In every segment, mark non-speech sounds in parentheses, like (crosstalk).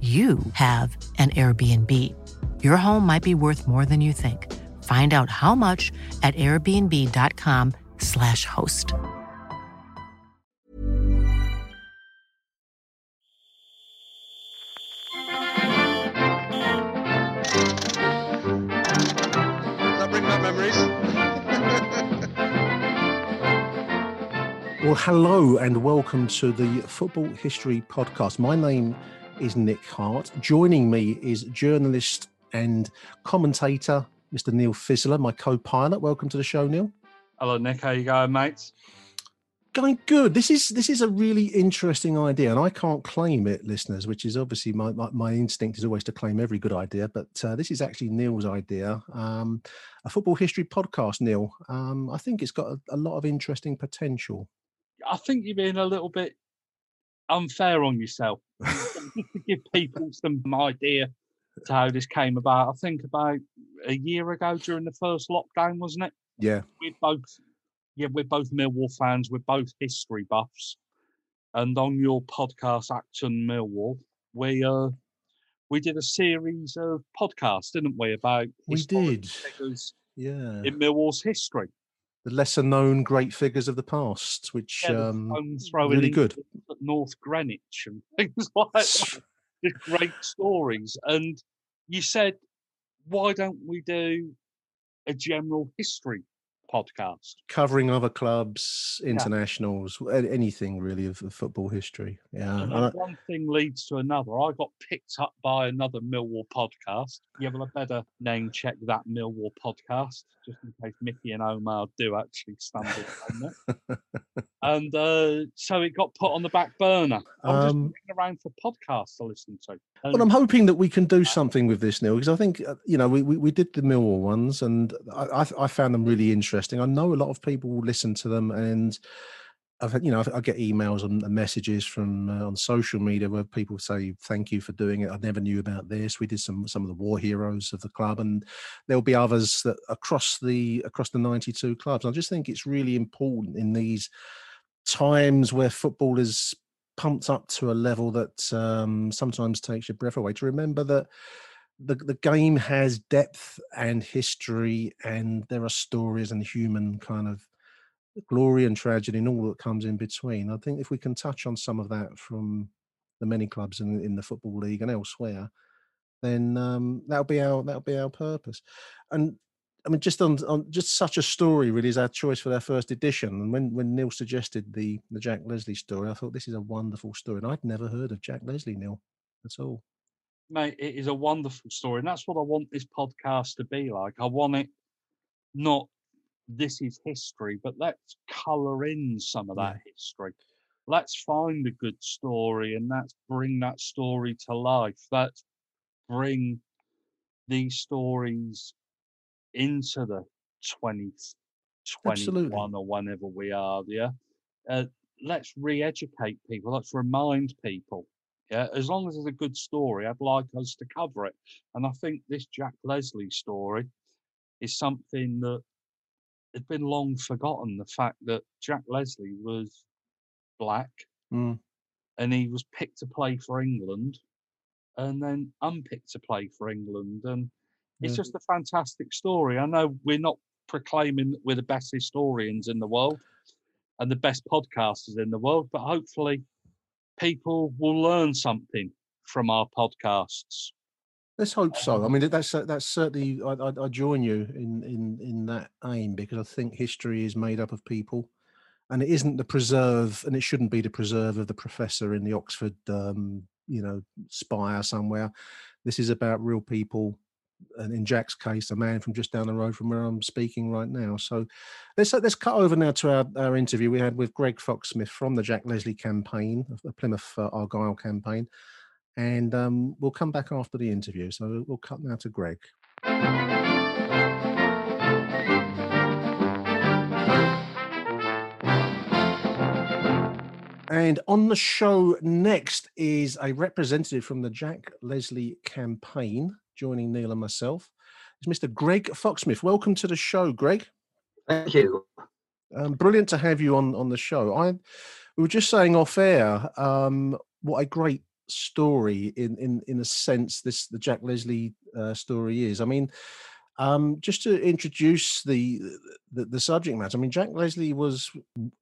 you have an Airbnb. Your home might be worth more than you think. Find out how much at airbnb.com/slash host. Does that bring back memories? (laughs) Well, hello and welcome to the Football History Podcast. My name is Nick Hart. Joining me is journalist and commentator Mr. Neil Fissler, my co-pilot. Welcome to the show, Neil. Hello, Nick. How you going, mates? Going good. This is this is a really interesting idea, and I can't claim it, listeners. Which is obviously my my, my instinct is always to claim every good idea, but uh, this is actually Neil's idea. Um, a football history podcast, Neil. Um, I think it's got a, a lot of interesting potential. I think you're being a little bit unfair on yourself. (laughs) to give people some idea to how this came about. I think about a year ago during the first lockdown, wasn't it? Yeah, We're both, yeah, we're both Millwall fans. We're both history buffs, and on your podcast, Acton Millwall, we uh we did a series of podcasts, didn't we, about We did. figures yeah. in Millwall's history. The lesser known great figures of the past, which Yeah, um, really good. at North Greenwich and (laughs) things like that. Great stories. And you said, why don't we do a general history podcast? covering other clubs, internationals, a- anything really of, of football history. Yeah, And and I- one thing leads to another. I got picked up by another Millwall podcast. Yeah, well, I better name check that Millwall podcast just in case Mickey and Omar do actually stumble on it. (laughs) and uh, so it got put on the back burner. I'm just Um, looking around for podcasts to listen to. Well, I'm hoping that we can do something with this, Neil, because I think uh, you know we, we, we did the Millwall ones, and I, I I found them really interesting. I know a lot of people will listen to them, and I've had, you know I get emails and messages from uh, on social media where people say thank you for doing it. I never knew about this. We did some some of the war heroes of the club, and there'll be others that across the across the 92 clubs. I just think it's really important in these times where football is pumped up to a level that um, sometimes takes your breath away to remember that the, the game has depth and history and there are stories and human kind of glory and tragedy and all that comes in between i think if we can touch on some of that from the many clubs in, in the football league and elsewhere then um, that'll be our that'll be our purpose and I mean, just on, on just such a story really is our choice for our first edition. And when when Neil suggested the the Jack Leslie story, I thought this is a wonderful story, and I'd never heard of Jack Leslie, Neil, at all. Mate, it is a wonderful story, and that's what I want this podcast to be like. I want it not this is history, but let's colour in some of that history. Let's find a good story and let's bring that story to life. Let's bring these stories into the 2021 Absolutely. or whenever we are there. Uh, let's re-educate people. Let's remind people yeah, as long as there's a good story, I'd like us to cover it. And I think this Jack Leslie story is something that had been long forgotten. The fact that Jack Leslie was black Mm. and he was picked to play for England and then unpicked to play for England. And it's Yeah. just a fantastic story. I know we're not proclaiming that we're the best historians in the world and the best podcasters in the world, but hopefully people will learn something from our podcasts. Let's hope so. I mean, that's that's certainly. I, I, I join you in in in that aim because I think history is made up of people, and it isn't the preserve, and it shouldn't be the preserve of the professor in the Oxford, um, you know, spire somewhere. This is about real people, and in Jack's case, a man from just down the road from where I'm speaking right now. So, let's let's cut over now to our, our interview we had with Greg Foxsmith from the Jack Leslie campaign, the Plymouth uh, Argyle campaign and um, we'll come back after the interview. So we'll cut now to Greg. And on the show next is a representative from the Jack Leslie campaign, joining Neil and myself. is Mr. Greg Foxsmith. Welcome to the show, Greg. Thank you. Um, brilliant to have you on on the show. I we were just saying off air um, what a great story in in in a sense this the Jack Leslie uh, story is. I mean, um, just to introduce the, the, the subject matter. I mean, Jack Leslie was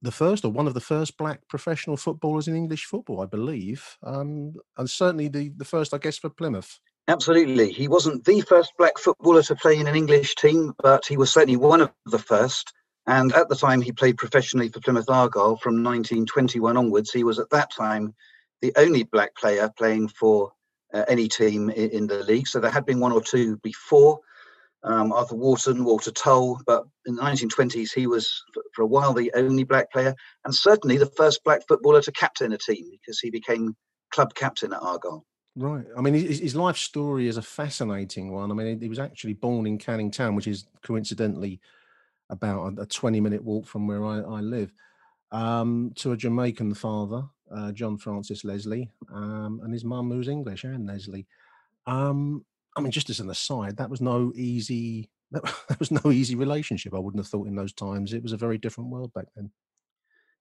the first or one of the first black professional footballers in English football, I believe, um, and certainly the the first, I guess, for Plymouth. Absolutely, he wasn't the first black footballer to play in an English team, but he was certainly one of the first. And at the time, he played professionally for Plymouth Argyle from 1921 onwards. He was at that time the only black player playing for uh, any team in, in, the league. So there had been one or two before. Um, Arthur Wharton, Walter Tull, but in the 1920s he was for a while the only black player and certainly the first black footballer to captain a team because he became club captain at Argyle. Right. I mean, his, his life story is a fascinating one. I mean, he was actually born in Canning Town, which is coincidentally about a 20 minute walk from where I, I live, um, to a Jamaican father uh, John Francis Leslie, um, and his mum who's English, Anne Leslie. Um, I mean, just as an aside, that was no easy. That, (laughs) that was no easy relationship. I wouldn't have thought in those times. It was a very different world back then.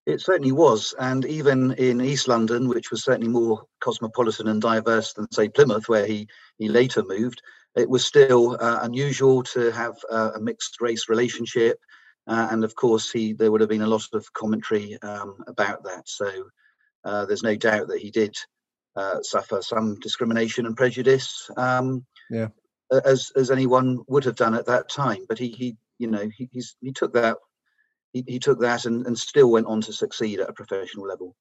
It certainly was, and even in East London, which was certainly more cosmopolitan and diverse than, say, Plymouth, where he he later moved, it was still uh, unusual to have uh, a mixed race relationship, uh, and of course, he there would have been a lot of commentary um, about that. So uh, there's no doubt that he did uh, suffer some discrimination and prejudice. Um, yeah. As as anyone would have done at that time, but he he you know he he's, he took that he, he took that and, and still went on to succeed at a professional level.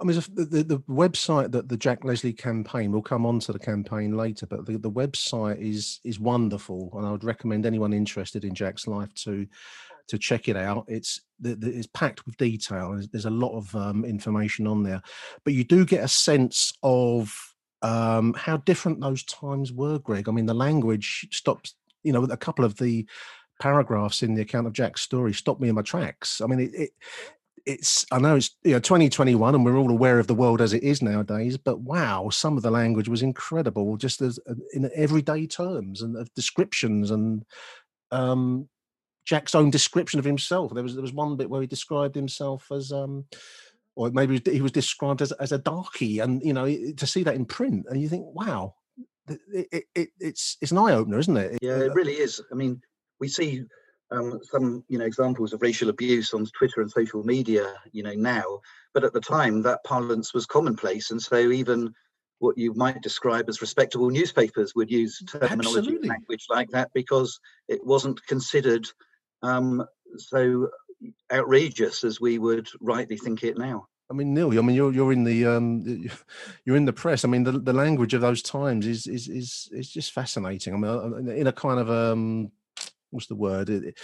I mean, the, the, the, website that the Jack Leslie campaign, we'll come on to the campaign later, but the, the website is is wonderful, and I would recommend anyone interested in Jack's life to to check it out. It's it's packed with detail. There's, there's a lot of um, information on there, but you do get a sense of um, how different those times were, Greg. I mean, the language stops. You know, a couple of the paragraphs in the account of Jack's story stopped me in my tracks. I mean, it, it it's I know it's you know 2021 and we're all aware of the world as it is nowadays, but wow, some of the language was incredible, just as uh, in everyday terms and of descriptions and um Jack's own description of himself. There was there was one bit where he described himself as um, or maybe he was described as as a darky, and you know to see that in print, and you think, wow, it, it, it, it's it's an eye opener, isn't it? Yeah, it really is. I mean, we see um, some you know examples of racial abuse on Twitter and social media, you know now, but at the time that parlance was commonplace, and so even what you might describe as respectable newspapers would use terminology Absolutely. language like that because it wasn't considered um, so outrageous as we would rightly think it now. I mean, Neil. I mean, you're you're in the um, (laughs) you're in the press. I mean, the, the language of those times is is is is just fascinating. I mean, uh, in a kind of um, what's the word? It,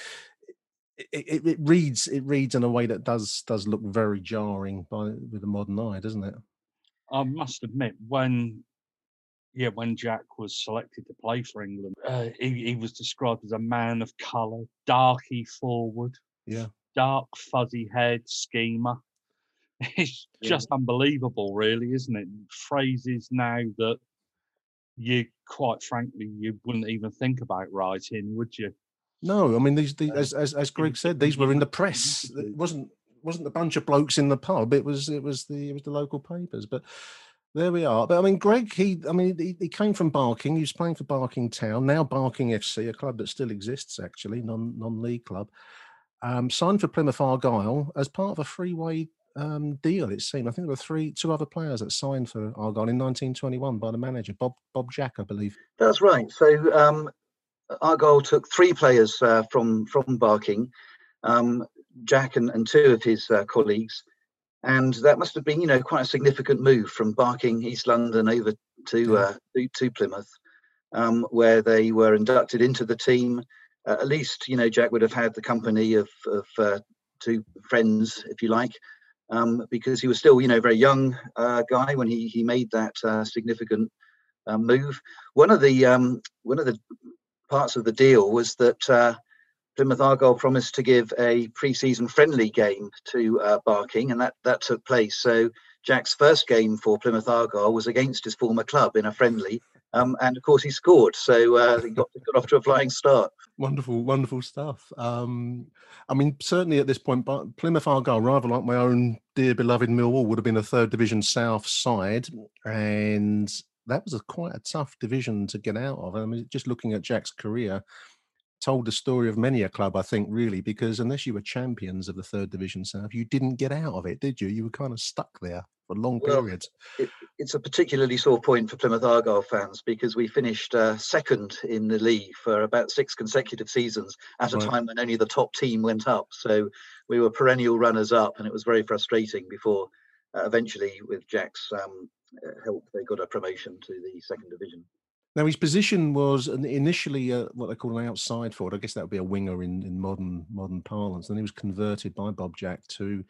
it, it, it reads it reads in a way that does does look very jarring by with the modern eye, doesn't it? I must admit, when yeah, when Jack was selected to play for England, uh, he, he was described as a man of colour, darky forward, yeah, dark fuzzy head, schemer. (laughs) It's yeah. just unbelievable, really, isn't it? Phrases now that you, quite frankly, you wouldn't even think about writing, would you? No, I mean these, these as, as as Greg said, these were in the press. It wasn't wasn't a bunch of blokes in the pub. It was it was the it was the local papers. But there we are. But I mean, Greg, he, I mean, he, he, came from Barking. He was playing for Barking Town, now Barking FC, a club that still exists actually, non non league club. Um, signed for Plymouth Argyle as part of a three way um, deal. It seemed. I think there were three, two other players that signed for Argyle in 1921 by the manager Bob Bob Jack, I believe. That's right. So um, Argyle took three players uh, from from Barking, um, Jack and, and two of his uh, colleagues, and that must have been you know quite a significant move from Barking, East London, over to uh, to, to, Plymouth, um, where they were inducted into the team. Uh, at least you know Jack would have had the company of, of uh, two friends, if you like, um, because he was still, you know, very young uh, guy when he he made that uh, significant uh, move. One of the um, one of the parts of the deal was that uh, Plymouth Argyle promised to give a pre-season friendly game to uh, Barking, and that that took place. So Jack's first game for Plymouth Argyle was against his former club in a friendly, um, and of course he scored. So uh, he got, got off to a flying start. Wonderful, wonderful stuff. Um, I mean, certainly at this point, Plymouth Argyle, rather like my own dear beloved Millwall, would have been a third division South side, and that was a quite a tough division to get out of. I mean, just looking at Jack's career, told the story of many a club, I think, really, because unless you were champions of the third division South, you didn't get out of it, did you? You were kind of stuck there for long well, periods. It, it's a particularly sore point for Plymouth Argyle fans because we finished uh, second in the league for about six consecutive seasons at a right. time when only the top team went up. So we were perennial runners up, and it was very frustrating before uh, eventually, with Jack's um, help, they got a promotion to the second division. Now his position was initially uh, what they call an outside forward. I guess that would be a winger in, in modern modern parlance. And he was converted by Bob Jack to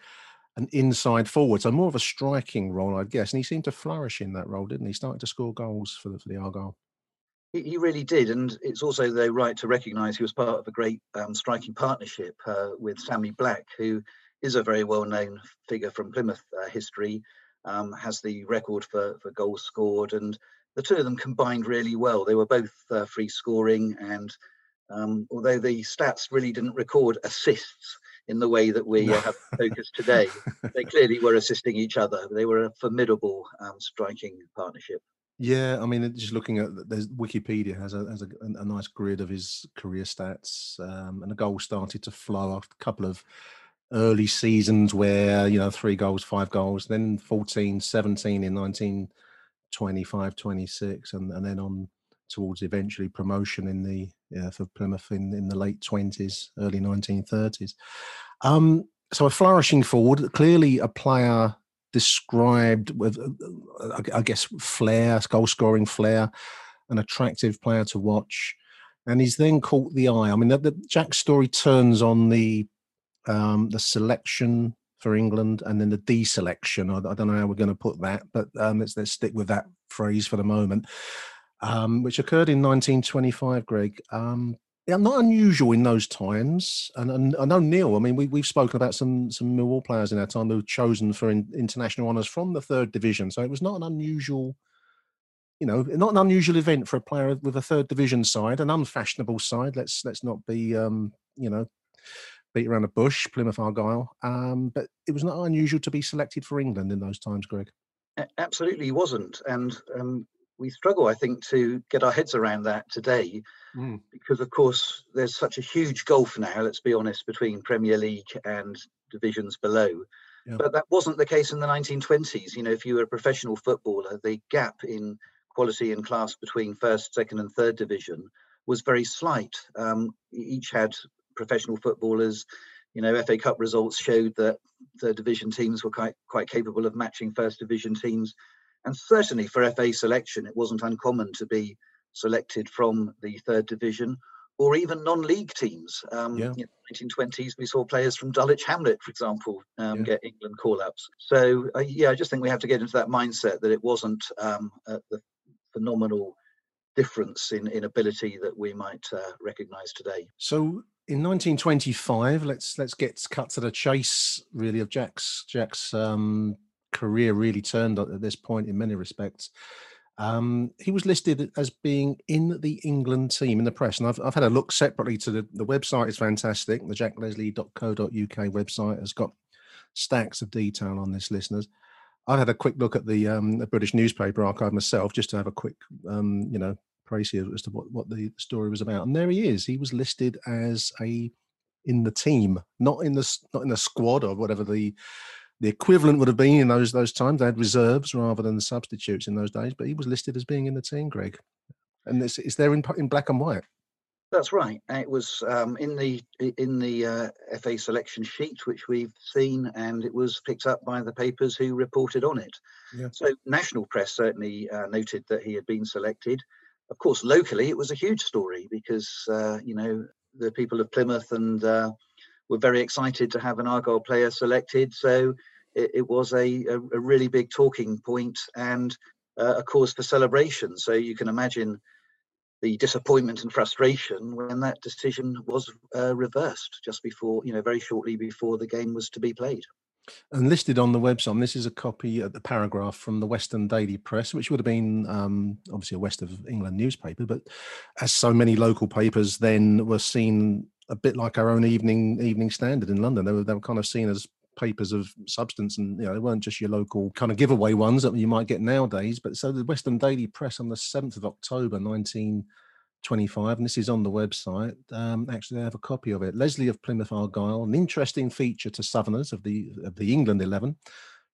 an inside forward, so more of a striking role, I guess. And he seemed to flourish in that role, didn't he? Starting to score goals for the for the Argyle. He, he really did, and it's also though right to recognise he was part of a great um, striking partnership uh, with Sammy Black, who is a very well-known figure from Plymouth uh, history. Um, has the record for for goals scored, and the two of them combined really well. They were both uh, free scoring, and um, although the stats really didn't record assists in the way that we no. have focused today. they (laughs) clearly were assisting each other. They were a formidable um, striking partnership. Yeah, I mean, just looking at there's Wikipedia has a has a, a nice grid of his career stats, um, and the goals started to flow after a couple of early seasons where you know three goals, five goals, then 14, 17 in 1925, 26, and and then on towards eventually promotion in the yeah, for Plymouth in, in the late 20s, early 1930s. Um, so a flourishing forward, clearly a player described with, uh, I guess, flair, goal scoring flair, an attractive player to watch. And he's then caught the eye. I mean, the, the Jack's story turns on the um, the selection for England and then the deselection. I, I don't know how we're going to put that, but um, let's let's stick with that phrase for the moment um, which occurred in 1925, Greg. Um, yeah, not unusual in those times. And, and I know Neil. I mean, we we've spoken about some some Millwall players in our time who were chosen for in, international honours from the third division. So it was not an unusual, you know, not an unusual event for a player with a third division side, an unfashionable side. Let's let's not be, um, you know, beat around the bush. Plymouth Argyle, um, but it was not unusual to be selected for England in those times, Greg. Absolutely wasn't, and um, we struggle, I think, to get our heads around that today, mm. because of course there's such a huge gulf now. Let's be honest, between Premier League and divisions below. Yeah. But that wasn't the case in the 1920s. You know, if you were a professional footballer, the gap in quality and class between first, second, and third division was very slight. Um, each had professional footballers. You know, FA Cup results showed that the division teams were quite quite capable of matching first division teams and certainly for FA selection, it wasn't uncommon to be selected from the third division or even non-league teams. Um, yeah. in the 1920s, we saw players from Dulwich Hamlet, for example, um, yeah. get England call-ups. So uh, yeah, I just think we have to get into that mindset that it wasn't um, uh, the phenomenal difference in, in ability that we might uh, recognise today. So in 1925, let's let's get cut to the chase, really, of Jack's Jack's um, career really turned at this point in many respects. Um, he was listed as being in the England team in the press, and I've, I've had a look separately to the, the website is fantastic. The jackleslie.co.uk website has got stacks of detail on this, listeners. I've had a quick look at the, um, the British newspaper archive myself just to have a quick, um, you know, here as to what, what the story was about. And there he is. He was listed as a in the team, not in the not in the squad or whatever the the equivalent would have been in those those times. They had reserves rather than substitutes in those days, but he was listed as being in the team, Greg, and it's, it's there in in black and white. That's right. It was um, in the in the uh, FA selection sheet, which we've seen, and it was picked up by the papers who reported on it. Yeah. So national press certainly uh, noted that he had been selected. Of course, locally it was a huge story because uh, you know the people of Plymouth and uh, were very excited to have an Argyle player selected. So it, it was a, a, a, really big talking point and uh, a cause for celebration. So you can imagine the disappointment and frustration when that decision was uh, reversed just before, you know, very shortly before the game was to be played. And listed on the website, this is a copy of the paragraph from the Western Daily Press, which would have been um, obviously a West of England newspaper, but as so many local papers then were seen a bit like our own evening evening standard in London. They were they were kind of seen as papers of substance and you know they weren't just your local kind of giveaway ones that you might get nowadays but so the western daily press on the 7th of october 1925 and this is on the website um, actually i have a copy of it leslie of plymouth argyle an interesting feature to southerners of the of the england 11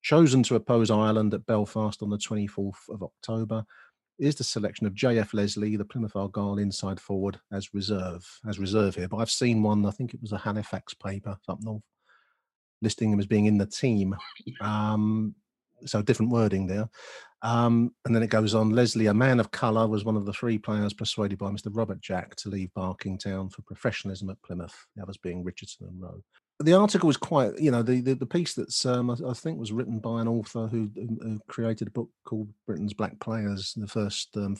chosen to oppose ireland at belfast on the 24th of october is the selection of JF Leslie, the Plymouth Argyle inside forward, as reserve, as reserve here. But I've seen one, I think it was a Halifax paper up north, listing him as being in the team. Um, so different wording there. Um, and then it goes on. Leslie, a man of colour, was one of the three players persuaded by Mr. Robert Jack to leave Barkingtown for professionalism at Plymouth. The others being Richardson and Rowe. The article was quite, you know, the the, the piece that's um, I, I, think was written by an author who, who, created a book called Britain's Black Players, the first, um,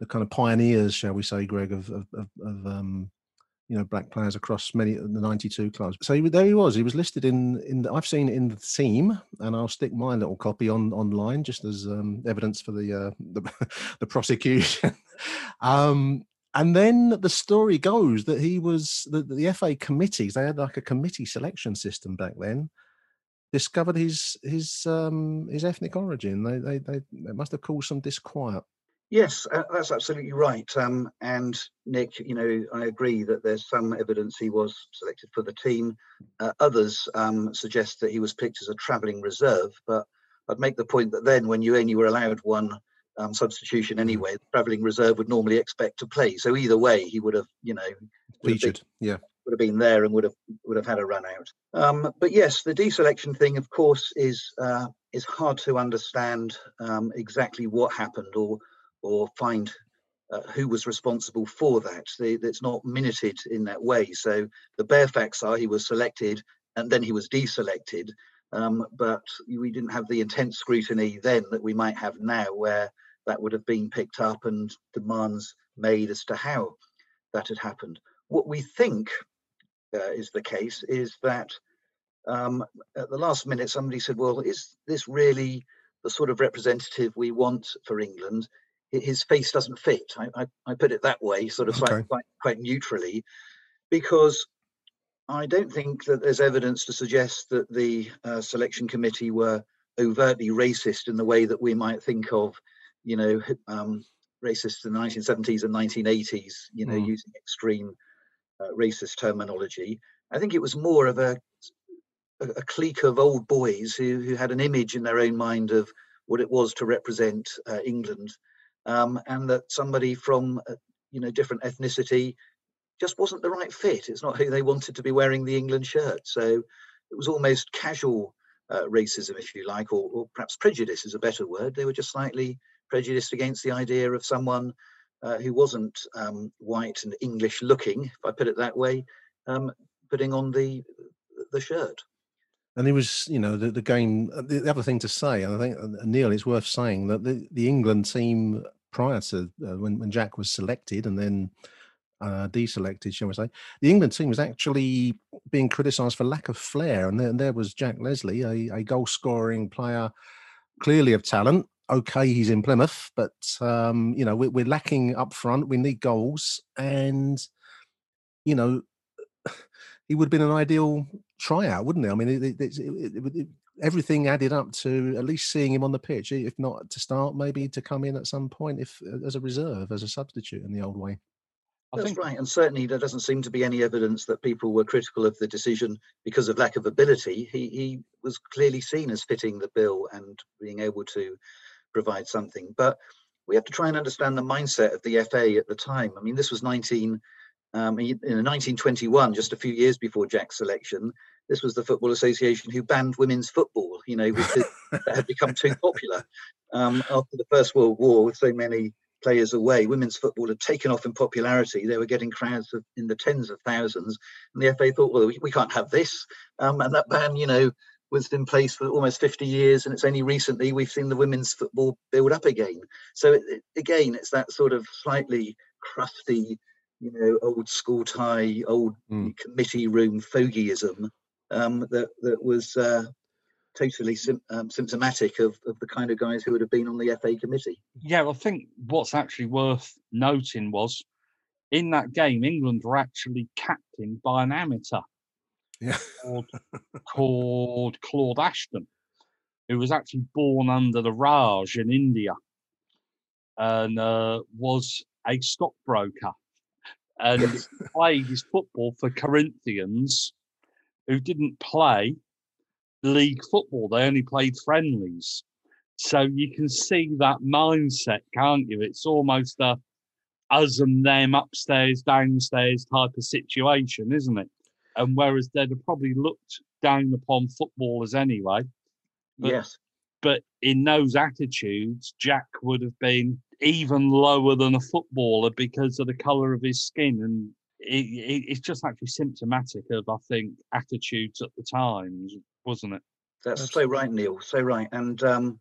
the kind of pioneers, shall we say, Greg, of of, of, of um, you know black players across many of the 92 clubs. So he, there he was he was listed in in the, i've seen in the team and i'll stick my little copy on online just as um, evidence for the uh, (laughs) the, the prosecution. Um, and then the story goes that he was the, the fa committees they had like a committee selection system back then discovered his his um his ethnic origin. They they they, they must have caused some disquiet Yes, uh, that's absolutely right. Um, and Nick, you know, I agree that there's some evidence he was selected for the team. Uh, others um, suggest that he was picked as a travelling reserve, but I'd make the point that then, when you only were allowed one um, substitution mm. anyway, the travelling reserve would normally expect to play. So either way, he would have, you know, featured. Been, yeah, would have been there and would have would have had a run out. Um, but yes, the deselection thing, of course, is uh, is hard to understand um, exactly what happened or or find uh, who was responsible for that. It's not minuted in that way. So the bare facts are he was selected and then he was deselected. Um, but we didn't have the intense scrutiny then that we might have now, where that would have been picked up and demands made as to how that had happened. What we think uh, is the case is that um, at the last minute somebody said, "Well, is this really the sort of representative we want for England?" His face doesn't fit. I, I, I put it that way, sort of okay. quite, quite neutrally, because I don't think that there's evidence to suggest that the uh, selection committee were overtly racist in the way that we might think of, you know, um, racists in the 1970s and 1980s, you know, mm. using extreme uh, racist terminology. I think it was more of a, a, a clique of old boys who, who had an image in their own mind of what it was to represent uh, England um, and that somebody from uh, you know different ethnicity just wasn't the right fit. It's not who they wanted to be wearing the England shirt. So it was almost casual uh, racism, if you like, or, or, perhaps prejudice is a better word. They were just slightly prejudiced against the idea of someone uh, who wasn't um, white and English looking, if I put it that way, um, putting on the the shirt. And it was, you know, the, the game. Uh, the, other thing to say, and I think Neil, it's worth saying that the, the England team prior to uh, when when Jack was selected and then uh, deselected, shall we say, the England team was actually being criticised for lack of flair, and there, there was Jack Leslie, a, a goal scoring player, clearly of talent. Okay, he's in Plymouth, but um, you know we're, we're lacking up front. We need goals, and you know he would have been an ideal tryout, wouldn't he? I mean, it, it, it, everything added up to at least seeing him on the pitch, if not to start, maybe to come in at some point, if uh, as a reserve, as a substitute in the old way. I That's think right, and certainly there doesn't seem to be any evidence that people were critical of the decision because of lack of ability. He he was clearly seen as fitting the bill and being able to provide something. But we have to try and understand the mindset of the FA at the time. I mean, this was 19 um, in 1921, just a few years before Jack's selection. This was the Football Association who banned women's football. You know, because (laughs) that had become too popular um, after the First World War, with so many players away. Women's football had taken off in popularity. They were getting crowds of, in the tens of thousands. And the FA thought, well, we, we can't have this. Um, and that ban, you know, was in place for almost 50 years. And it's only recently we've seen the women's football build up again. So it, it, again, it's that sort of slightly crusty, you know, old school tie, old Mm. committee room fogeyism um, that, that was uh, totally sim- um, symptomatic of, of the kind of guys who would have been on the FA committee. Yeah, I think what's actually worth noting was in that game, England were actually captained by an amateur Yeah. called, called Claude Ashton, who was actually born under the Raj in India and uh, was a stockbroker and (laughs) played his football for Corinthians, who didn't play league football. They only played friendlies. So you can see that mindset, can't you? It's almost a us and them upstairs, downstairs type of situation, isn't it? And whereas they'd have probably looked down upon footballers anyway, yes. But in those attitudes, Jack would have been even lower than a footballer because of the colour of his skin. And it, it, it's just actually symptomatic of, I think, attitudes at the times, wasn't it? That's so right, Neil. So right. And um,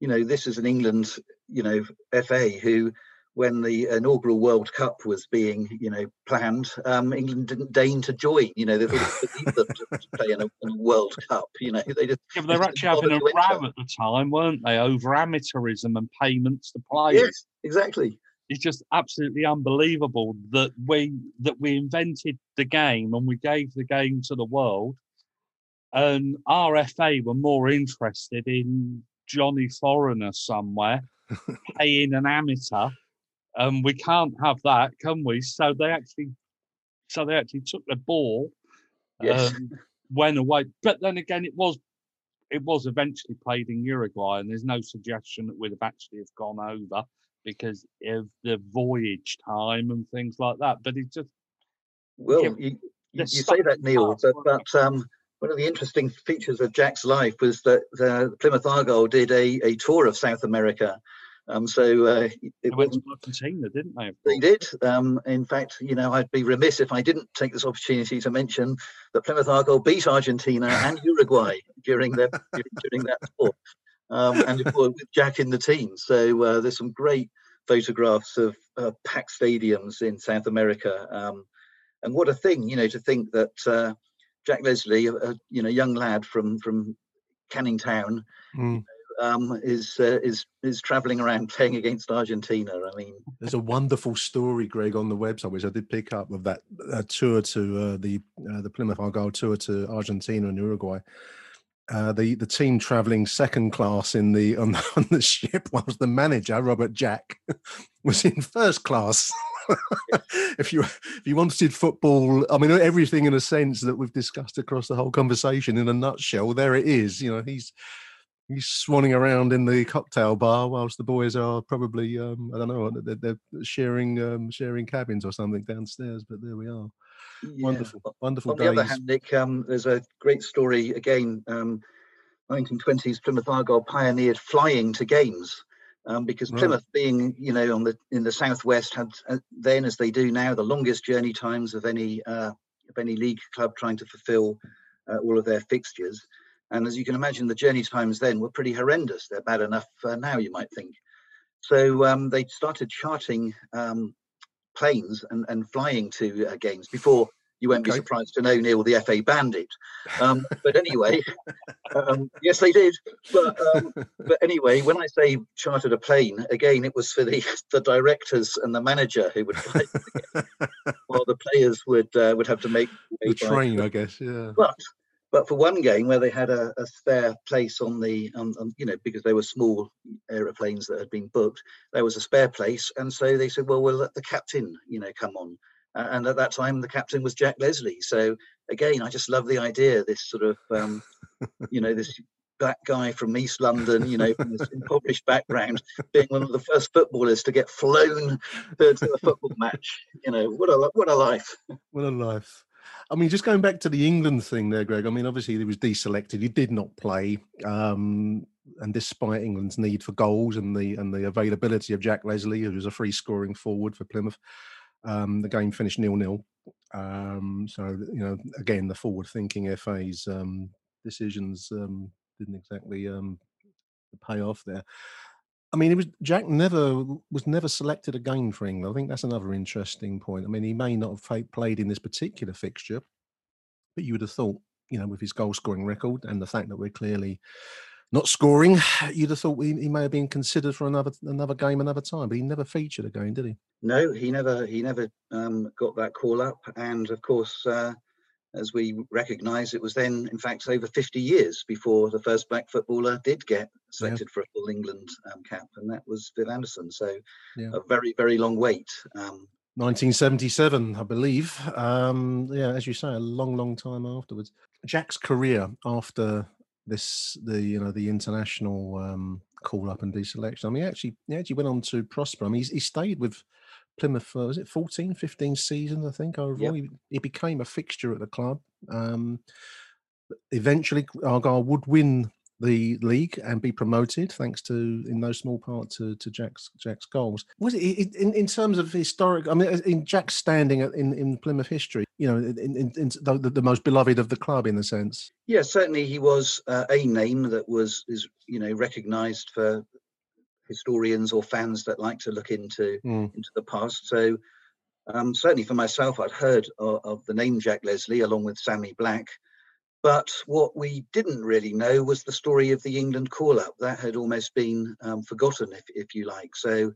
you know, this is an England, you know, FA who, when the inaugural World Cup was being, you know, planned, um, England didn't deign to join. You know, they thought it beneath them to, to play in a, in a World Cup. You know, they just Yeah, but they were actually having a row at the time, weren't they, over amateurism and payments to players? yes, exactly. It's just absolutely unbelievable that we that we invented the game and we gave the game to the world, and RFA were more interested in Johnny Foreigner somewhere paying an amateur, and we can't have that, can we? So they actually, so they actually took the ball Yes. um, went away. But then again, it was it was eventually played in Uruguay, and there's no suggestion that we'd have actually have gone over because of the voyage time and things like that. But it just Well, Yeah, you, you, you say that, Neil, but, but um, one of the interesting features of Jack's life was that the Plymouth Argyle did a, a tour of South America. Um, so uh, they it went wasn't to Argentina, didn't they? They did. Um, in fact, you know, I'd be remiss if I didn't take this opportunity to mention that Plymouth Argyle beat Argentina and (laughs) Uruguay during their during that tour, um, and of course with Jack in the team. So uh, there's some great photographs of uh, packed stadiums in South America, um, and what a thing, you know, to think that uh, Jack Leslie, a, a you know young lad from from Canning Town, Mm. Um, is uh, is is travelling around (laughs) playing against Argentina. I mean. There's a wonderful story, Greg, on the website, which I did pick up of that uh, tour to uh, the uh, the Plymouth Argyle tour to Argentina and Uruguay. Uh, the the team travelling second class in the on, the (laughs) on the ship, whilst the manager Robert Jack (laughs) was in first class. if you if you wanted football, I mean everything in a sense that we've discussed across the whole conversation in a nutshell, there it is. You know, he's he's swanning around in the cocktail bar whilst the boys are probably um, I don't know they're, they're sharing um, sharing cabins or something downstairs. But there we are. Yeah. Wonderful, wonderful On the days. other hand, Nick, um, there's a great story again. Um, 1920s Plymouth Argyle pioneered flying to games um, because Right. Plymouth, being you know on the in the southwest, had uh, then as they do now the longest journey times of any uh, of any league club trying to fulfil uh, all of their fixtures. And as you can imagine, the journey times then were pretty horrendous. They're bad enough uh, now, you might think. So um, they started charting um, planes and, and flying to uh, games before you won't be Okay. surprised to know Neil the FA banned it. Um, (laughs) but anyway, um, yes they did. But um, (laughs) but anyway, when I say chartered a plane, again it was for the (laughs) the directors and the manager who would fly, while the players would uh, would have to make the by- train, I guess. Yeah. But But for one game where they had a, a spare place on the, you know, because they were small aeroplanes that had been booked, there was a spare place, and so they said, well, we'll let the captain, you know, come on. And at that time, the captain was Jack Leslie. So again, I just love the idea. This sort of, um, you know, this black guy from East London, you know, from this impoverished background, being one of the first footballers to get flown to, to a football match. You know, what a what a life. What a life. I mean, just going back to the England thing there, Greg. I mean, obviously he was deselected. He did not play, um, and despite England's need for goals and the and the availability of Jack Leslie, who was a free scoring forward for Plymouth, um, the game finished nil nil. Um, so you know, again, the forward thinking FA's um, decisions um, didn't exactly um, pay off there. I mean, it was Jack never was never selected again for England. I think that's another interesting point. I mean, he may not have played in this particular fixture, but you would have thought, you know, with his goal scoring record and the fact that we're clearly not scoring, (sighs) you'd have thought he, he may have been considered for another another game another time. But he never featured again, did he? No, he never he never um, got that call up, and of course. Uh, as we recognise, it was then, in fact, over 50 years before the first black footballer did get selected yeah. for a full England um, cap, and that was Viv Anderson. So yeah. a very, very long wait. Um, 1977, I believe. Um, yeah, as you say, a long, long time afterwards. Jack's career after this, the you know, the international um, call up and deselection. I mean, he actually, he actually went on to prosper. I mean, he stayed with Plymouth for was it 14, 15 seasons, I think, overall. Yep. He, he, became a fixture at the club. Um, eventually, Argyle would win the league and be promoted, thanks to, in no small part, to, to Jack's Jack's goals. Was it in, in terms of historic? I mean, in Jack's standing in, in Plymouth history, you know, in, in, in the, the, most beloved of the club, in a sense. Yeah, certainly he was uh, a name that was is you know recognised for historians or fans that like to look into mm. into the past. So um, certainly for myself, I'd heard of, of, the name Jack Leslie along with Sammy Black, but what we didn't really know was the story of the England call-up. That had almost been um, forgotten, if if you like. So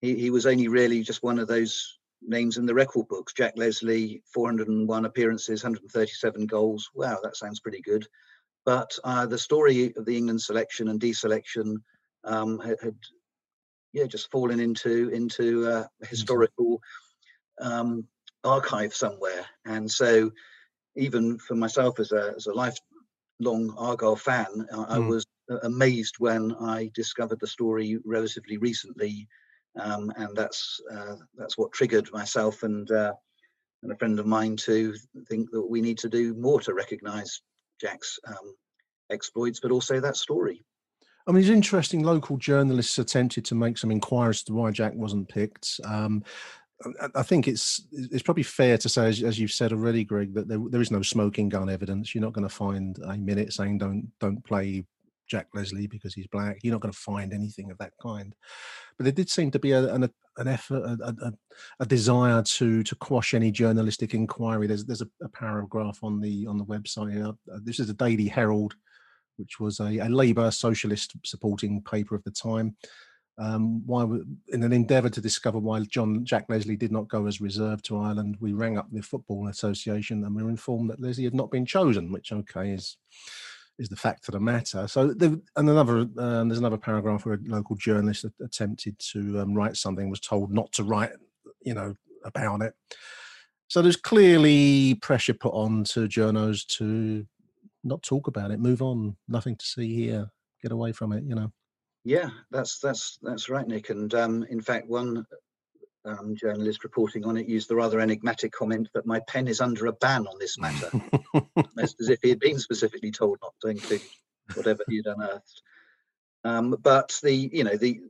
he, he was only really just one of those names in the record books. Jack Leslie, 401 appearances, 137 goals. Wow, that sounds pretty good. But uh, the story of the England selection and deselection um, had, had, yeah just fallen into into uh, mm-hmm. historical um, archive somewhere, and so even for myself as a as a lifelong Argyle fan, I, mm. I was amazed when I discovered the story relatively recently, um, and that's uh, that's what triggered myself and uh, and a friend of mine to think that we need to do more to recognise Jack's um, exploits, but also that story. I mean, it's interesting. Local journalists attempted to make some inquiries to why Jack wasn't picked. Um, I think it's it's probably fair to say, as, as you've said already, Greg, that there, there is no smoking gun evidence. You're not going to find a minute saying don't don't play Jack Leslie because he's black. You're not going to find anything of that kind. But there did seem to be a, an, an effort, a, a, a, desire to to quash any journalistic inquiry. There's there's a, a paragraph on the on the website. This is a Daily Herald which was a, a Labour socialist supporting paper of the time. Um, why, in an endeavour to discover why John Jack Leslie did not go as reserve to Ireland, we rang up the Football Association and we were informed that Leslie had not been chosen, which okay is is the fact of the matter. So, and another um, there's another paragraph where a local journalist attempted to um, write something, was told not to write, you know, about it. So there's clearly pressure put on to journos to not talk about it, move on, nothing to see here, get away from it, you know. Yeah, that's that's that's right, Nick. And um, in fact, one um, journalist reporting on it used the rather enigmatic comment that my pen is under a ban on this matter, (laughs) as, if he had been specifically told not to include whatever he had unearthed. Um, but the you know the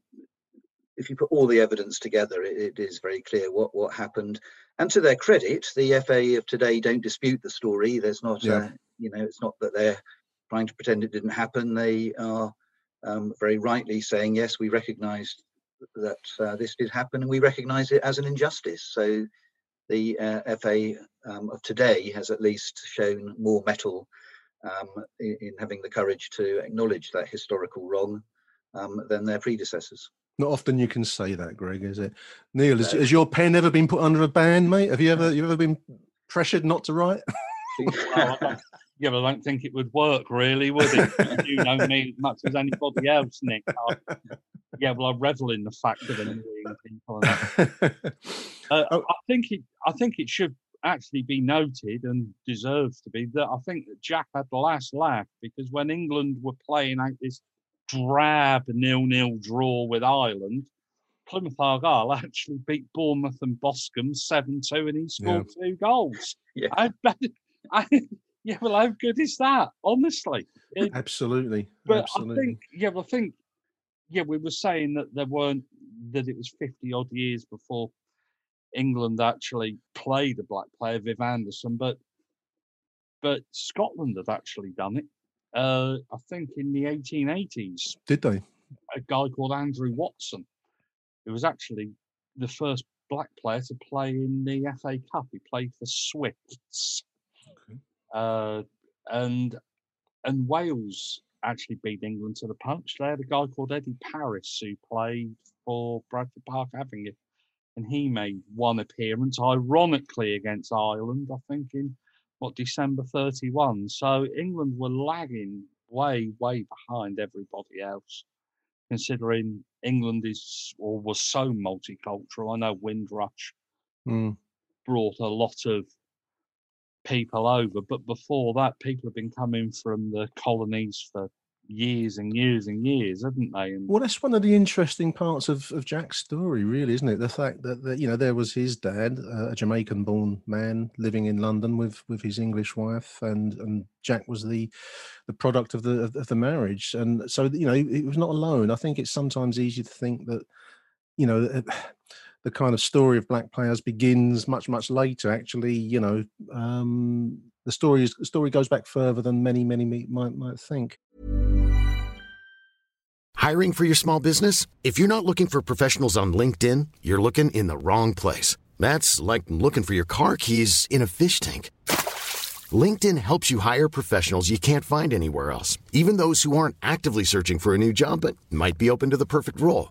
if you put all the evidence together, it, it is very clear what what happened. And to their credit, the FA of today don't dispute the story. There's not yeah. a you know, it's not that they're trying to pretend it didn't happen. They are um, very rightly saying, yes, we recognise that uh, this did happen and we recognise it as an injustice. So the uh, FA um, of today has at least shown more mettle um, in, in, having the courage to acknowledge that historical wrong um, than their predecessors. Not often you can say that, Greg, is it? Neil, has, has your pen ever been put under a ban, mate? Have you ever you ever been pressured not to write? (laughs) Yeah, but I don't think it would work, really, would it? you know me as much as anybody else, Nick. I, yeah, well, I revel in the fact of annoying people. (laughs) Uh, oh. I think it. I think it should actually be noted and deserves to be that I think that Jack had the last laugh because when England were playing out this drab nil-nil draw with Ireland, Plymouth Argyle (laughs) actually beat Bournemouth and Boscombe 7 2 and he scored yeah. two goals. (laughs) Yeah. I, I, yeah, well, how good is that? Honestly. It, Absolutely. But Absolutely. I think, yeah, well, I think, yeah, we were saying that there weren't, that it was 50 odd years before England actually played a black player, Viv Anderson, but but Scotland had actually done it. Uh, I think in the 1880s. Did they? A guy called Andrew Watson who was actually the first black player to play in the FA Cup. He played for Swifts. Uh, and and Wales actually beat England to the punch. They had a guy called Eddie Parris who played for Bradford Park Avenue, and he made one appearance, ironically against Ireland, I think in what December 31. So England were lagging way, way behind everybody else considering England is or was so multicultural. I know Windrush mm. brought a lot of people over, but before that, people have been coming from the colonies for years and years and years, haven't they? And well, that's one of the interesting parts of, of Jack's story, really, isn't it? The fact that, that you know there was his dad, uh, a Jamaican-born man living in London with with his English wife, and and Jack was the the product of the of, the marriage, and so you know he was not alone. I think it's sometimes easy to think that you know. The kind of story of black players begins much much later actually you know um the story is the story goes back further than many many might might think Hiring for your small business? If you're not looking for professionals on LinkedIn, you're looking in the wrong place. That's like looking for your car keys in a fish tank. LinkedIn helps you hire professionals you can't find anywhere else, even those who aren't actively searching for a new job but might be open to the perfect role.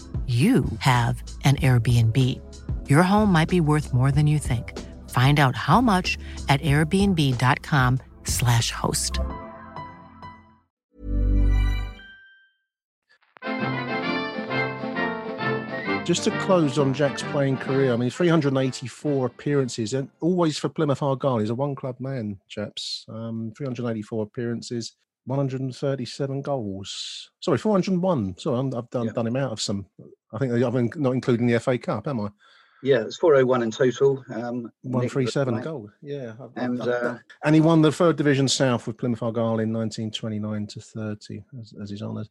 you have an Airbnb. Your home might be worth more than you think. Find out how much at airbnb.com/slash host. Just to close on Jack's playing career, I mean, 384 appearances, and always for Plymouth Argyle. He's a one club man, chaps. Um, 384 appearances, 137 goals. Sorry, 401. Sorry, i have done, yeah. done him out of some. I think I've not including the FA Cup, am I? Yeah, it's 401 in total. Um, 137 goals. Yeah. and, uh, and he won the third division south with Plymouth Argyle in 1929 to 30 as, as his honours.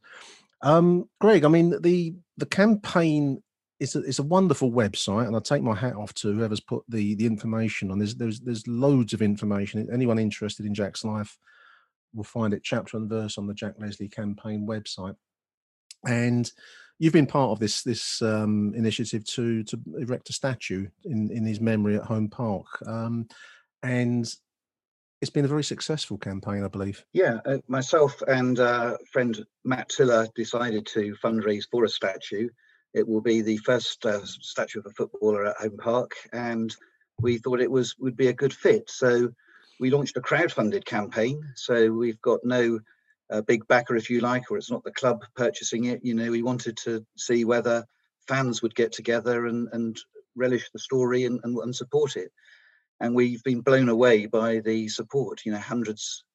Um, Greg, I mean, the the campaign is a, it's a wonderful website, and I take my hat off to whoever's put the the information on. There's there's there's loads of information. Anyone interested in Jack's life will find it chapter and verse on the Jack Leslie campaign website. And you've been part of this this um, initiative to to erect a statue in in his memory at Home Park, um, and it's been a very successful campaign, I believe. Yeah, uh, myself and uh, friend Matt Tiller decided to fundraise for a statue. It will be the first uh, statue of a footballer at Home Park, and we thought it was would be a good fit. So we launched a crowd-funded campaign. So we've got no uh, big backer, if you like, or it's not the club purchasing it. You know, we wanted to see whether fans would get together and, and relish the story and, and, and support it. And we've been blown away by the support. You know, hundreds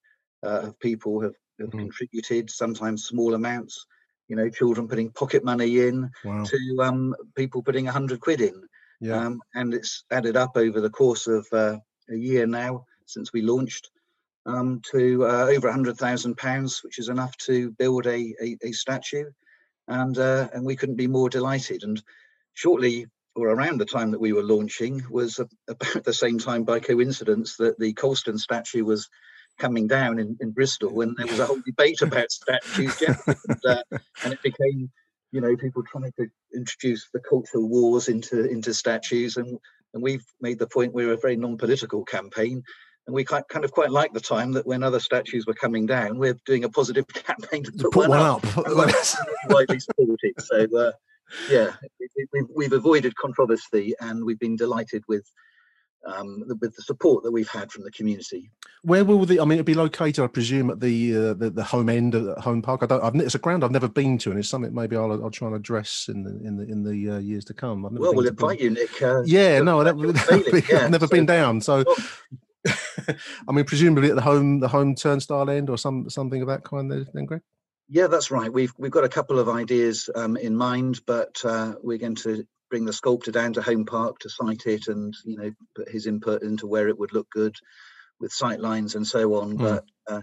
uh, of people have, have mm. contributed, sometimes small amounts. You know, children putting pocket money in wow. to um, people putting a hundred quid in. Yeah. Um, and it's added up over the course of uh, a year now since we launched. um, to uh, over £100,000, which is enough to build a, a, a statue. And, uh, and we couldn't be more delighted. And shortly or around the time that we were launching was (laughs) about the same time by coincidence that the Colston statue was coming down in, in Bristol when there was a whole debate about statues and, uh, and, it became you know people trying to introduce the cultural wars into into statues and and we've made the point we're a very non-political campaign and we kind of quite like the time that when other statues were coming down, we're doing a positive (laughs) campaign to put, put one, up. up. (laughs) widely supported. So uh, yeah, we've, we've avoided controversy and we've been delighted with um, with the support that we've had from the community. Where will the? I mean, it'll be located, I presume, at the uh, the, the, home end of home park. I don't. I've, it's a ground I've never been to, and it's something maybe I'll, I'll try and address in the in the in the uh, years to come. well, we'll invite you, Nick. Uh, yeah, no, that, yeah, (laughs) I've never so, been down, so. (laughs) I mean, presumably at the home the home turnstile end or some something of that kind. Then, Greg. Yeah, that's right. We've we've got a couple of ideas um, in mind, but uh, we're going to bring the sculptor down to Home Park to site it, and you know put his input into where it would look good with sight lines and so on. Mm. But uh,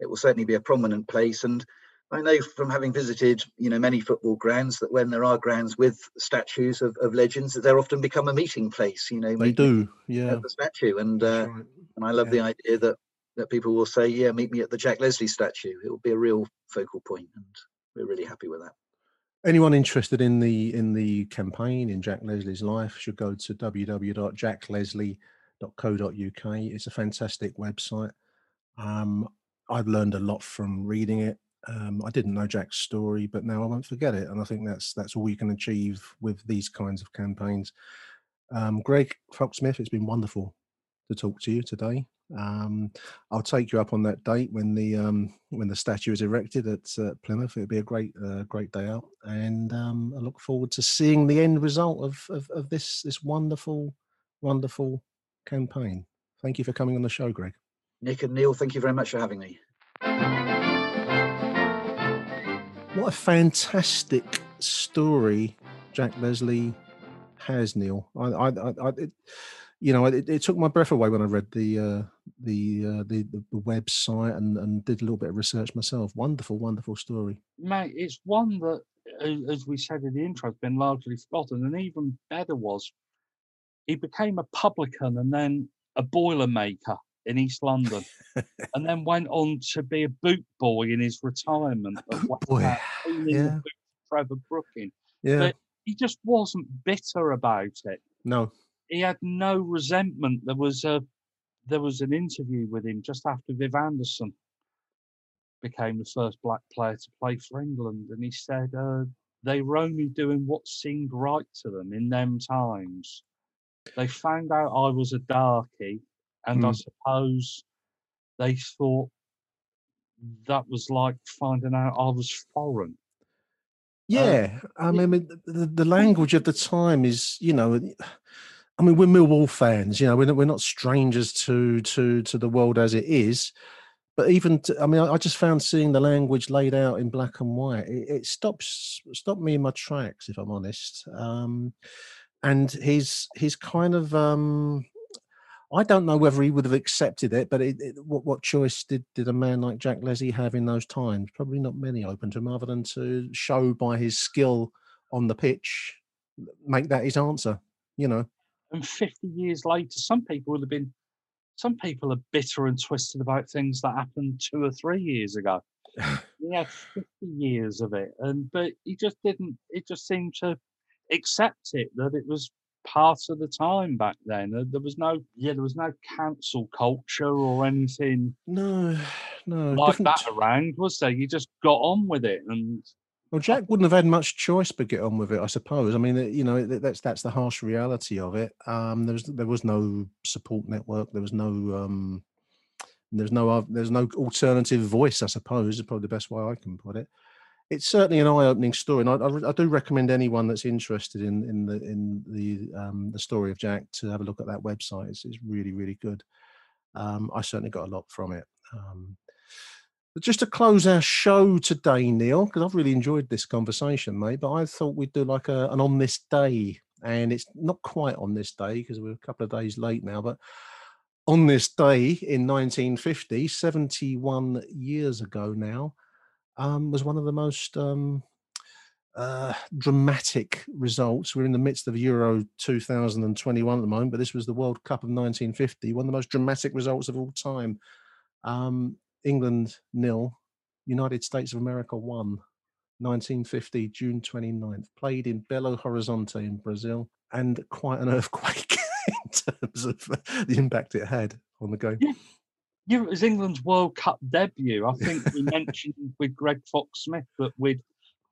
it will certainly be a prominent place. And I know from having visited you know many football grounds that when there are grounds with statues of, of legends, that they're often become a meeting place. You know, they do. Yeah, the statue, and uh, right. and I love yeah. the idea that that people will say, yeah, meet me at the Jack Leslie statue. It will be a real focal point, and we're really happy with that. Anyone interested in the in the campaign in Jack Leslie's life should go to www.jackleslie.co.uk. It's a fantastic website. Um, I've learned a lot from reading it. Um, I didn't know Jack's story, but now I won't forget it, and I think that's that's all you can achieve with these kinds of campaigns. Um, Greg Foxsmith, it's been wonderful to talk to you today. Um, I'll take you up on that date when the um, when the statue is erected at uh, Plymouth. It'll be a great uh, great day out, and um, I look forward to seeing the end result of, of, of this this wonderful wonderful campaign. Thank you for coming on the show, Greg. Nick and Neil, thank you very much for having me. What a fantastic story Jack Leslie has, Neil. I, I, I it, you know, it, it, took my breath away when I read the uh, the, uh, the, the website and and did a little bit of research myself. Wonderful, wonderful story, mate. It's one that, as we said in the intro, has been largely forgotten. And even better was, he became a publican and then a boiler maker in East London, (laughs) and then went on to be a boot boy in his retirement. Boot boy, (sighs) yeah. Trevor Brooking. Yeah. But he just wasn't bitter about it. No he had no resentment. There was a there was an interview with him just after Viv Anderson became the first black player to play for England, and he said uh, they were only doing what seemed right to them in them times. They found out I was a darkie, and mm. I hmm. suppose they thought that was like finding out I was foreign. Um, yeah, um, I mean, the, the language of the time is, you know, I mean, we're Millwall fans. You know, we're not, we're not strangers to to to the world as it is. But even, to, I mean, I, I, just found seeing the language laid out in black and white. It, it stops stopped me in my tracks, if I'm honest. Um, and he's he's kind of. Um, I don't know whether he would have accepted it, but it, it, what what choice did did a man like Jack Leslie have in those times? Probably not many open to him, other than to show by his skill on the pitch, make that his answer. You know and 50 years later, some people would have been, some people are bitter and twisted about things that happened two or three years ago. (laughs) he had 50 years of it, and but he just didn't. It just seemed to accept it that it was part of the time back then. There was no, yeah, there was no cancel culture or anything. No, (sighs) no, like that around, was there? You just got on with it, and well, Jack wouldn't have had much choice but get on with it, I suppose. I mean, you know, that's that's the harsh reality of it. Um, there was there was no support network. There was no um, there's no there's no alternative voice. I suppose is probably the best way I can put it. It's certainly an eye-opening story, and I, I, I do recommend anyone that's interested in in the in the um, the story of Jack to have a look at that website. It's, it's really really good. Um, I certainly got a lot from it. Um, just to close our show today, Neil, because I've really enjoyed this conversation, mate. But I thought we'd do like a, an on this day, and it's not quite on this day because we're a couple of days late now. But on this day in 1950, 71 years ago now, um, was one of the most um, uh, dramatic results. We're in the midst of Euro 2021 at the moment, but this was the World Cup of 1950, one of the most dramatic results of all time. Um, England nil, United States of America one. 1950, June 29th, played in Belo Horizonte in Brazil, and quite an (laughs) earthquake in terms of the impact it had on the game. Yeah. Yeah, it was England's World Cup debut. I think we (laughs) mentioned with Greg Foxsmith that we'd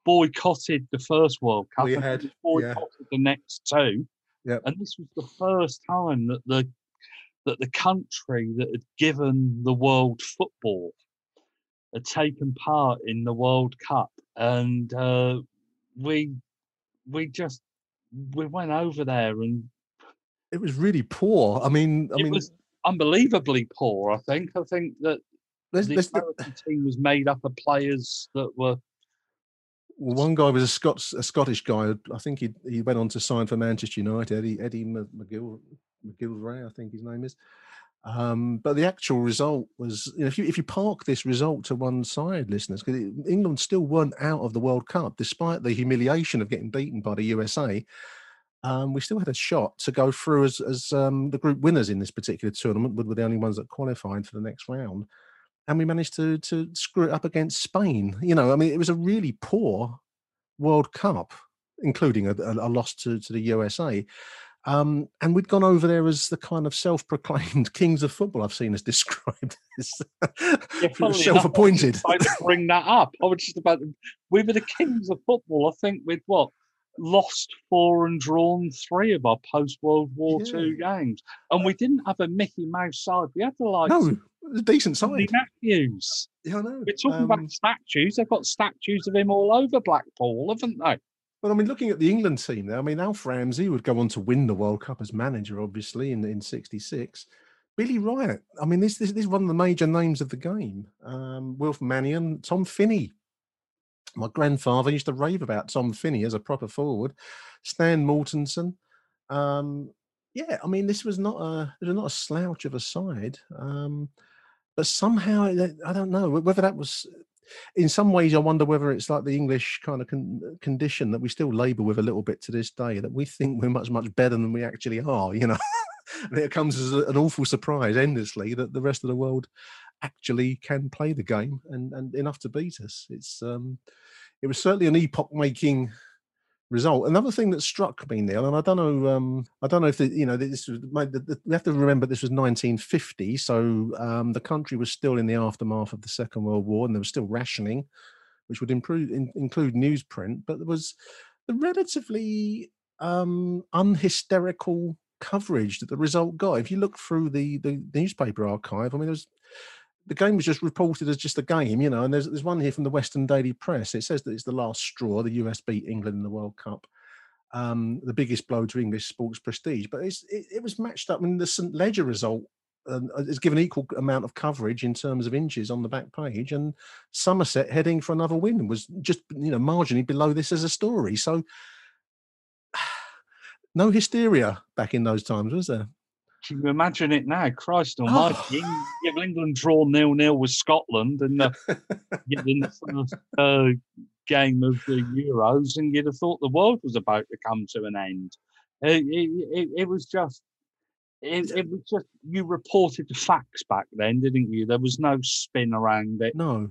boycotted the first World Cup We and had, we'd yeah. boycotted the next two. Yep. And this was the first time that the that the country that had given the world football had taken part in the World Cup. And uh, we we just we went over there and It was really poor. I mean, I mean, was unbelievably poor, I think. I think that there's, the there's, American team was made up of players that were Well, one guy was a Scots, a Scottish guy. I think he he went on to sign for Manchester United. Eddie Eddie McGill McGillray, I think his name is. Um, but the actual result was, you know, if you if you park this result to one side, listeners, because England still weren't out of the World Cup despite the humiliation of getting beaten by the USA. Um, we still had a shot to go through as as um, the group winners in this particular tournament. We were the only ones that qualified for the next round and we managed to to screw it up against Spain. You know, I mean, it was a really poor World Cup, including a, a, loss to to the USA. Um, and we'd gone over there as the kind of self-proclaimed (laughs) kings of football. I've seen us described (laughs) as Yeah, (laughs) I self-appointed. just bring that up. I was just about we were the kings of football. I think with what lost four and drawn three of our post World War Yeah. Two games, and we didn't have a Mickey Mouse side. We had the likes No, of it a decent side. Matthews. Yeah, I know. We're talking Um, about statues. They've got statues of him all over Blackpool, haven't they? Well, I mean, looking at the England team there, I mean, Alf Ramsey would go on to win the World Cup as manager, obviously, in in '66. Billy Wright, I mean, this, this, this is one of the major names of the game. Um, Wilf Mannion, Tom Finney. My grandfather used to rave about Tom Finney as a proper forward. Stan Mortensen. Um, yeah, I mean, this was not a was not a slouch of a side. Um, but somehow, I don't know whether that was in some ways, I wonder whether it's like the English kind of con- condition that we still labour with a little bit to this day, that we think we're much, much better than we actually are, you know. (laughs) it comes as a- an awful surprise endlessly that the rest of the world actually can play the game and, and enough to beat us. It's um, it was certainly an epoch making result. Another thing that struck me, Neil, and I don't know, um, I don't know if the, you know this was. My, the, the, we have to remember this was 1950, so um, the country was still in the aftermath of the Second World War, and there was still rationing, which would improve, in, include newsprint. But there was the relatively um, unhysterical coverage that the result got. If you look through the the newspaper archive, I mean, there's the game was just reported as just a game, you know. And there's there's one here from the Western Daily Press. It says that it's the last straw. The US beat England in the World Cup, um, the biggest blow to English sports prestige. But it, it was matched up. I mean, the St Leger result um, is given equal amount of coverage in terms of inches on the back page, and Somerset heading for another win was just you know marginally below this as a story. So. (sighs) No hysteria back in those times, was there? Can you imagine it now? Christ almighty. Eng- If England draw nil nil with Scotland in the, (laughs) in the first uh, game of the Euros, and you'd have thought the world was about to come to an end. It, it, it, was just. It, it was just you reported the facts back then, didn't you? There was no spin around it. No,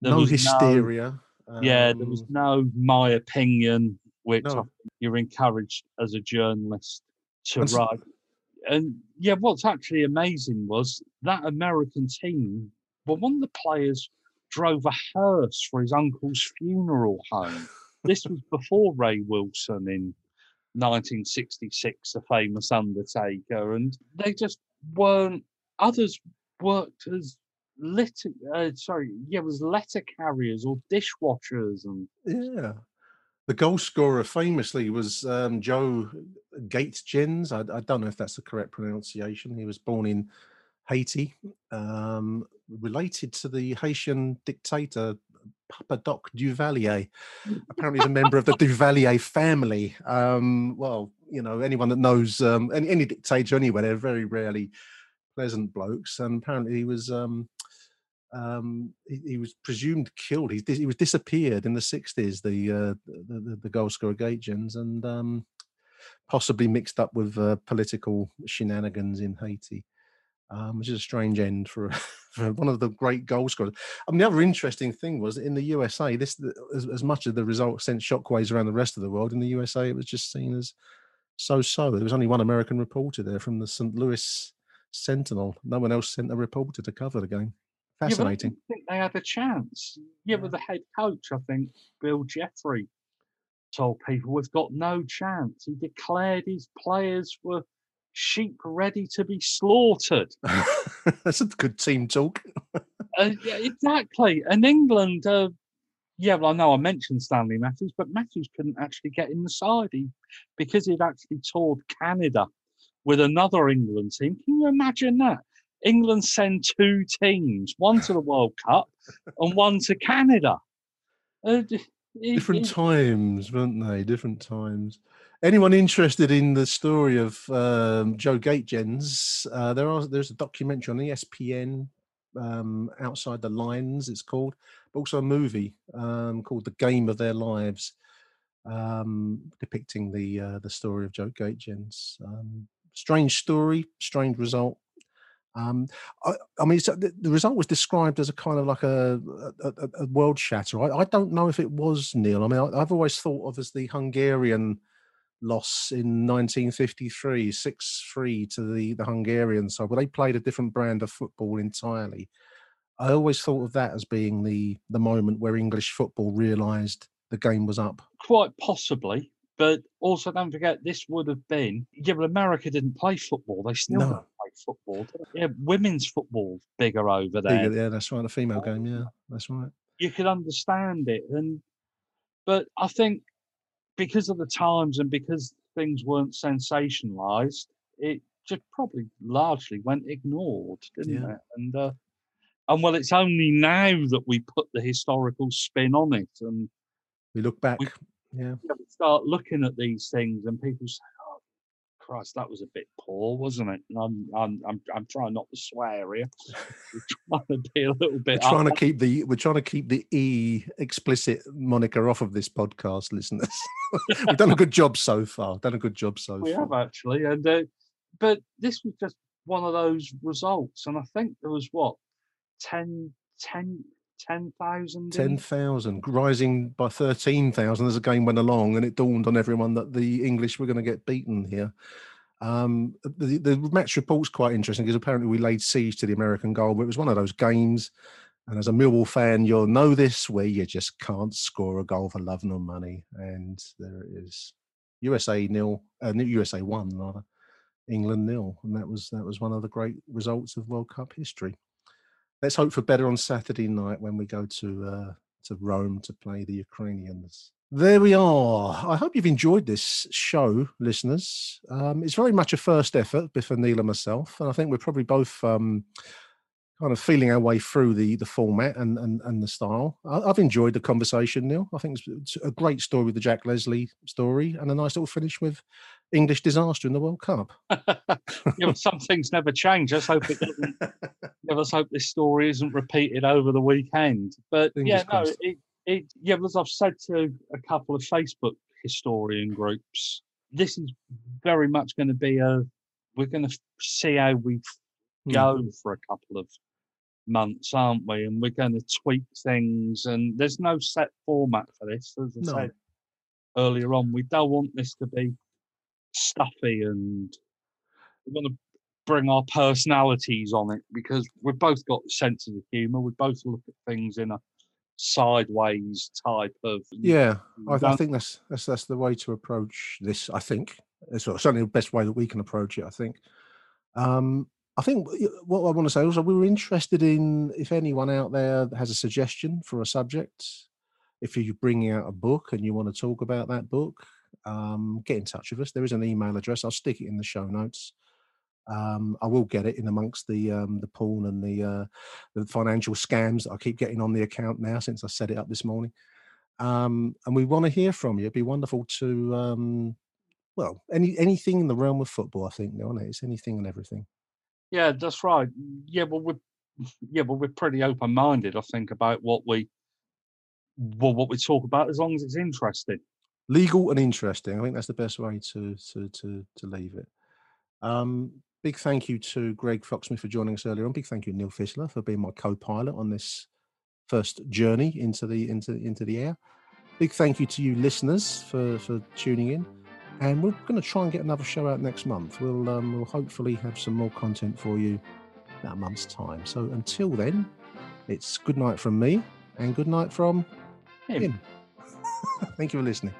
There no was hysteria. yeah, there was um, no my opinion, which No. you're encouraged as a journalist to And write. And yeah, what's actually amazing was that American team. Well, one of the players drove a hearse for his uncle's funeral home. this was (laughs) before Ray Wilson in 1966, the famous Undertaker, and they just weren't. Others worked as litter, uh, sorry, yeah, was letter carriers or dishwashers, and Yeah. The goal scorer famously was um, Joe Gaetjens. I, I don't know if that's the correct pronunciation. He was born in Haiti, um, related to the Haitian dictator Papa Doc Duvalier. Apparently, he's a member of the Duvalier family. Um, well, you know, anyone that knows um, any, any dictator anywhere, they're very rarely pleasant blokes, and apparently he was um, he, he, was presumed killed. He, he was disappeared in the sixties. The, uh, the, the the goal scorer Gaetjens, and um, possibly mixed up with uh, political shenanigans in Haiti. Um, which is a strange end for, (laughs) for one of the great goal scorers. I mean, the other interesting thing was in the USA, this as, as much of the result sent shockwaves around the rest of the world. In the USA, it was just seen as so-so. There was only one American reporter there from the St. Louis Sentinel. No one else sent a reporter to cover the game. Fascinating. Yeah, I think they had a chance. Yeah, with the head coach, I think Bill Jeffrey told people we've got no chance. He declared his players were sheep ready to be slaughtered. (laughs) That's a good team talk. uh, yeah, exactly. And England, uh, yeah, well, I know I mentioned Stanley Matthews, but Matthews couldn't actually get in the side he, because he'd actually toured Canada with another England team. Can you imagine that? England send two teams, one to the World Cup and one to Canada. Uh, Different it, times, weren't they? Different times. Anyone interested in the story of um, Joe Gaetjens? Uh, there are there's a documentary on ESPN, um, Outside the Lines. It's called, but also a movie um, called The Game of Their Lives, um, depicting the uh, the story of Joe Gaetjens. Um, strange story, strange result. Um, I, I, mean, the, the, result was described as a kind of like a, a, a world shatter. I, I, don't know if it was Neil. I mean, I, have always thought of as the Hungarian loss in 1953, 6 3 to the, the Hungarian side, where they played a different brand of football entirely. I always thought of that as being the, the moment where English football realised the game was up. Quite possibly. But also, don't forget, this would have been. Yeah, but America didn't play football. They still no football. Yeah, women's football bigger over there. Bigger, yeah, that's right. The female game, yeah, that's right. You could understand it, and but I think because of the times and because things weren't sensationalized, it just probably largely went ignored, didn't yeah. it? And uh, and well, it's only now that we put the historical spin on it, and we look back. We, yeah. we start looking at these things, and people say, Christ, that was a bit poor, wasn't it? And I'm, I'm, I'm, I'm trying not to swear here. (laughs) We're trying to be a little bit. We're trying up. to keep the, we're trying to keep the e explicit moniker off of this podcast, listeners. (laughs) We've done a good job so far. Done a good job so we far. We have actually, and uh, but this was just one of those results, and I think there was what 10, 10 10,000? 10,000, rising by 13,000 as the game went along, and it dawned on everyone that the English were going to get beaten here. Um, the, the match report's quite interesting because apparently we laid siege to the American goal, but it was one of those games. And as a Millwall fan, you'll know this where you just can't score a goal for love nor money. And there it is. USA nil, uh, USA one rather, England nil, and that was that was one of the great results of World Cup history let's hope for better on Saturday night when we go to uh, to Rome to play the Ukrainians. There we are. I hope you've enjoyed this show, listeners. Um, it's very much a first effort, Biff Neil and myself, and I think we're probably both um, kind of feeling our way through the the format and and, and the style. I, have enjoyed the conversation, Neil. I think it's, a great story with the Jack Leslie story, and a nice little finish with English disaster in the World Cup. (laughs) yeah, some things never change. Let's hope it doesn't. (laughs) let's hope this story isn't repeated over the weekend. But Fingers yeah, no, it, it, yeah, as I've said to a couple of Facebook historian groups, this is very much going to be a. We're going to see how we hmm. go mm. for a couple of months, aren't we? And we're going to tweak things, and there's no set format for this. As I no. said earlier on, we don't want this to be stuffy and we want to bring our personalities on it because we've both got senses of humour. We both look at things in a sideways type of yeah. I, I, think that's that's that's the way to approach this. I think it's certainly the best way that we can approach it. I think. Um, I think what I want to say also we were interested in if anyone out there has a suggestion for a subject. If you're bringing out a book and you want to talk about that book, um, get in touch with us. There is an email address. I'll stick it in the show notes. Um, I will get it in amongst the um, the porn and the uh, the financial scams that I keep getting on the account now since I set it up this morning. Um, and we want to hear from you. It'd be wonderful to um, well any anything in the realm of football. I think, no, it's anything and everything. Yeah, that's right. Yeah, well, we're yeah, well, we're pretty open-minded. I think about what we well, what we talk about, as long as it's interesting. Legal and interesting. I think that's the best way to to to to leave it. Um, big thank you to Greg Foxsmith for joining us earlier on. Big thank you, Neil Fissler, for being my co-pilot on this first journey into the into into the air. Big thank you to you listeners for for tuning in. And we're going to try and get another show out next month. We'll um, we'll hopefully have some more content for you in that month's time. So until then, it's good night from me and good night from Him. him. (laughs) Thank you for listening.